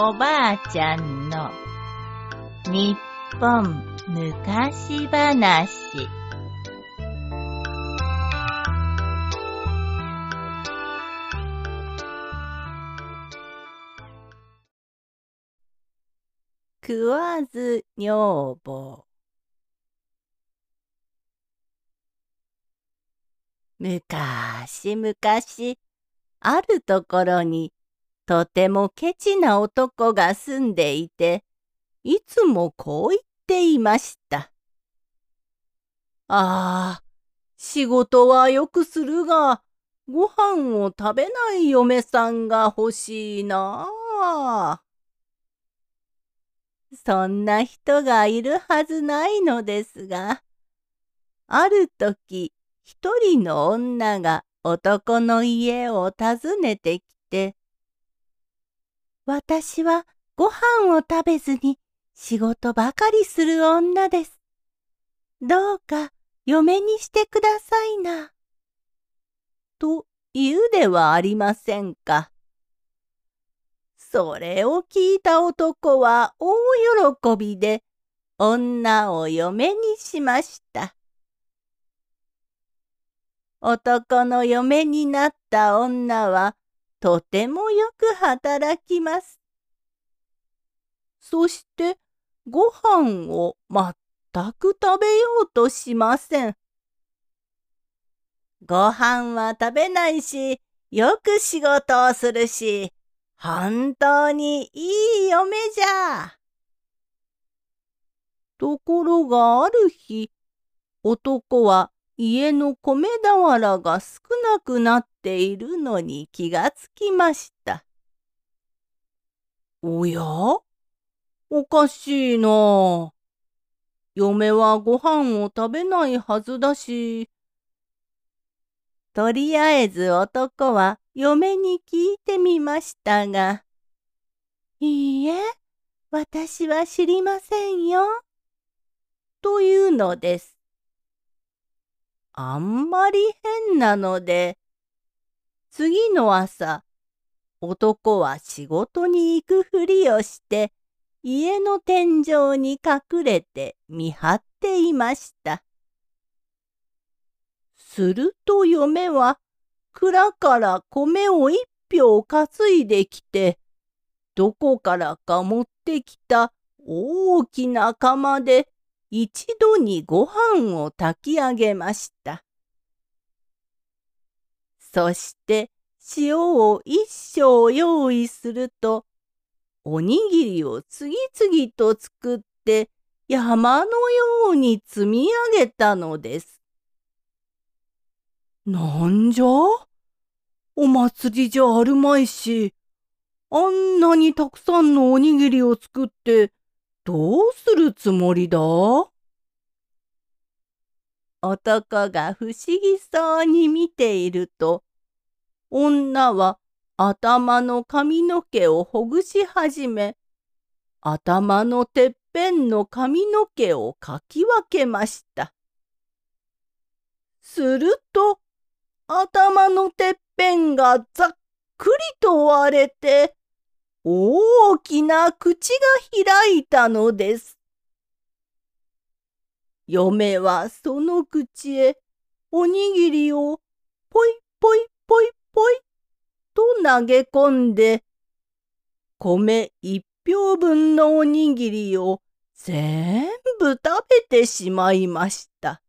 おばあちゃんの日本昔話。食わず女房。むかしむかしあるところにとてもケチな男が住んでいていつもこう言っていました。ああ、仕事はよくするが、ご飯を食べない嫁さんが欲しいなあ。そんな人がいるはずないのですが、ある時一人の女が男の家を訪ねてきて、私はご飯を食べずに仕事ばかりする女です。どうか嫁にしてくださいな。と言うではありませんか。それを聞いた男は大喜びで女を嫁にしました。男の嫁になった女はとてもよく働きます。そしてご飯を全く食べようとしません。ご飯は食べないし、よく仕事をするし、本当にいい嫁じゃ。ところがある日、男は家の米俵が少なくなっているのに気がつきました。おや？おかしいな。嫁はご飯を食べないはずだし。とりあえず男は嫁に聞いてみましたが、いいえ、私は知りませんよ。というのです。あんまり変なので、次の朝、男は仕事に行くふりをして、家の天井に隠れて見張っていました。すると嫁は蔵から米を一票担いできて、どこからか持ってきた大きな釜で一度にご飯を炊き上げました。そして塩を一升用意すると、おにぎりを次々と作って山のように積み上げたのです。なんじゃ？お祭りじゃあるまいし、あんなにたくさんのおにぎりを作ってどうするつもりだ？男が不思議そうに見ていると、女は頭の髪の毛をほぐし始め、頭のてっぺんの髪の毛をかき分けました。すると、頭のてっぺんがざっくりと割れて、大きな口が開いたのです。嫁はその口へおにぎりをぽいぽいぽいぽいと投げ込んで、米一票分のおにぎりを全部食べてしまいました。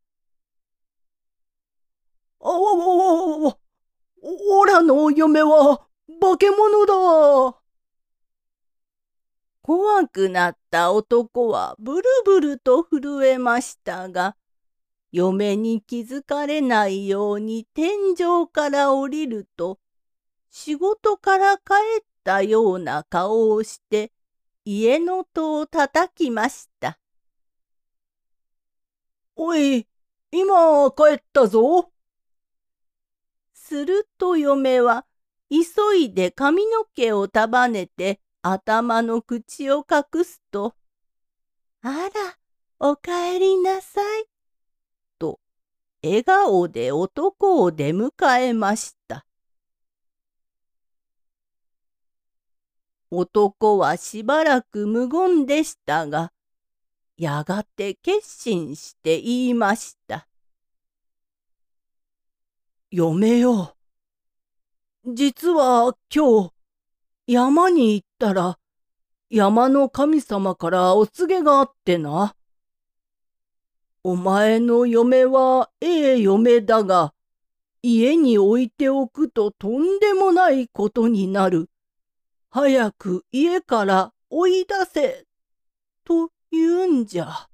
あわわわわわ、おらの嫁は化け物だ。怖くなった男はブルブルと震えましたが、嫁に気づかれないように天井から降りると、仕事から帰ったような顔をして家の戸を叩きました。おい、今帰ったぞ。すると嫁は急いで髪の毛を束ねて頭の口を隠すと、あら、おかえりなさい。と、笑顔で男を出迎えました。男はしばらく無言でしたが、やがて決心して言いました。嫁よ。実は今日、山に行ったら、山の神様からお告げがあってな。お前の嫁はええ嫁だが、家に置いておくととんでもないことになる。早く家から追い出せ、と言うんじゃ。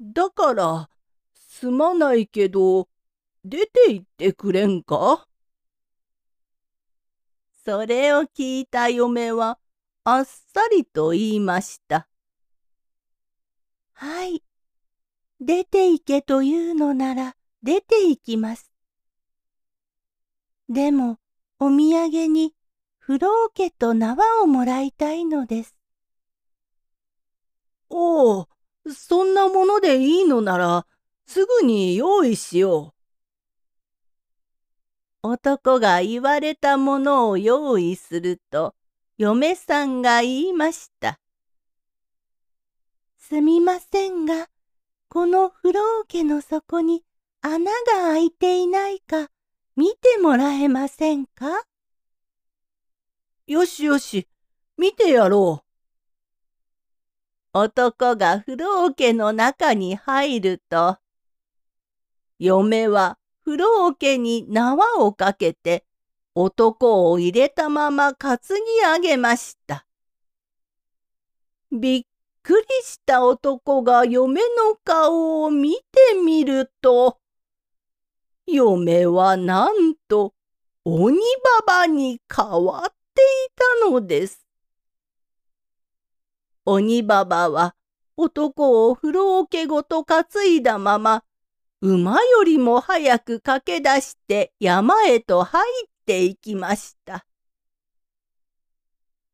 だから、すまないけど、出て行ってくれんか？それを聞いた嫁はあっさりと言いました。はい。出て行けというのなら出て行きます。でも、お土産に、風呂桶と縄をもらいたいのです。おお、そんなものでいいのなら、すぐに用意しよう。男が言われたものを用意すると、嫁さんが言いました。すみませんが、この風呂桶の底に穴が開いていないか見てもらえませんか？よしよし、見てやろう。男が風呂桶の中に入ると、嫁は風呂桶に縄をかけて男を入れたまま担ぎ上げました。びっくりした男が嫁の顔を見てみると、嫁はなんと鬼ババに変わっていたのです。鬼ババは男を風呂桶ごと担いだまま、馬よりも早く駆け出して山へと入っていきました。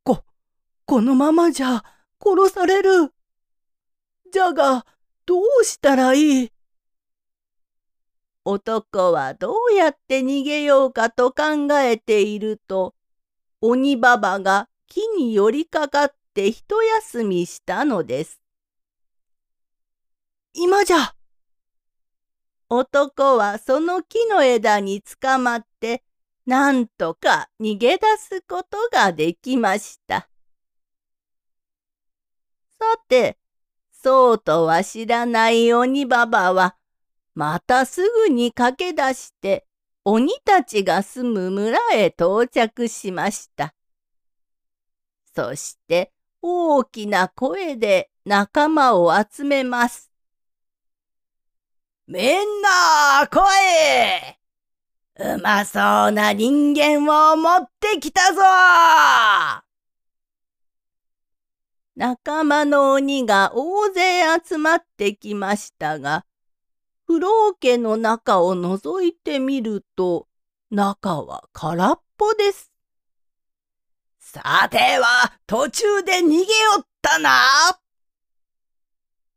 こ、このままじゃ殺される。じゃが、どうしたらいい？男はどうやって逃げようかと考えていると、鬼ババが木に寄りかかって一休みしたのです。今じゃ男はその木の枝につかまって、なんとか逃げ出すことができました。さて、そうとは知らない鬼ババは、またすぐに駆け出して、鬼たちが住む村へ到着しました。そして大きな声で仲間を集めます。みんな来いうまそうな人間を持ってきたぞ仲間の鬼が大勢集まってきましたが、風呂桶の中を覗いてみると、中は空っぽです。さては途中で逃げよったな。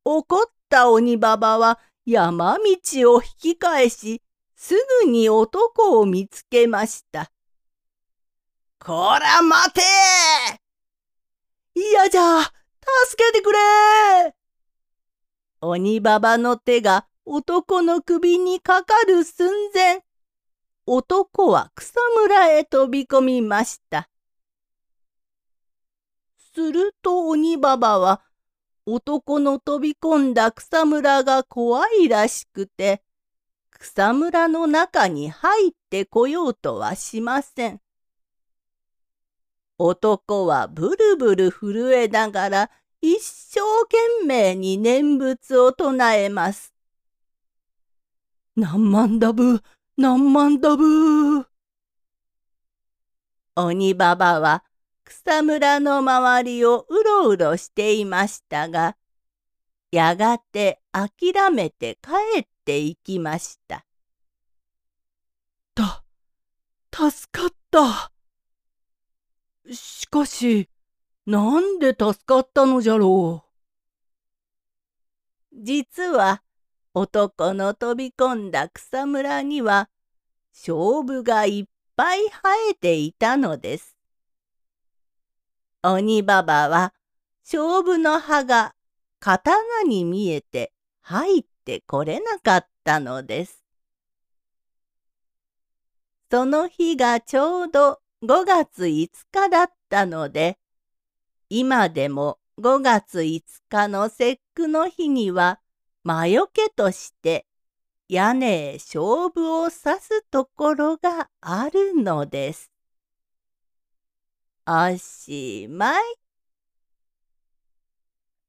怒った鬼ババは山道を引き返し、すぐに男を見つけました。こら待て嫌じゃ助けてくれ鬼ババの手が男の首にかかる寸前、男は草むらへ飛び込みました。すると鬼ババは、男の飛び込んだ草むらが怖いらしくて、草むらの中に入ってこようとはしません。男はブルブル震えながら一生懸命に念仏を唱えます。何万ダブ、何万ダブ。鬼ババは草むらの周りをうろうろしていましたが、やがて諦めて帰っていきました。た、助かった。しかし、なんで助かったのじゃろう。実は、男の飛び込んだ草むらには、勝負がいっぱい生えていたのです。鬼ババは勝負の葉が刀に見えて入ってこれなかったのです。その日がちょうど5月5日だったので、今でも5月5日の節句の日には魔除けとして屋根へ勝負を刺すところがあるのです。おしまい。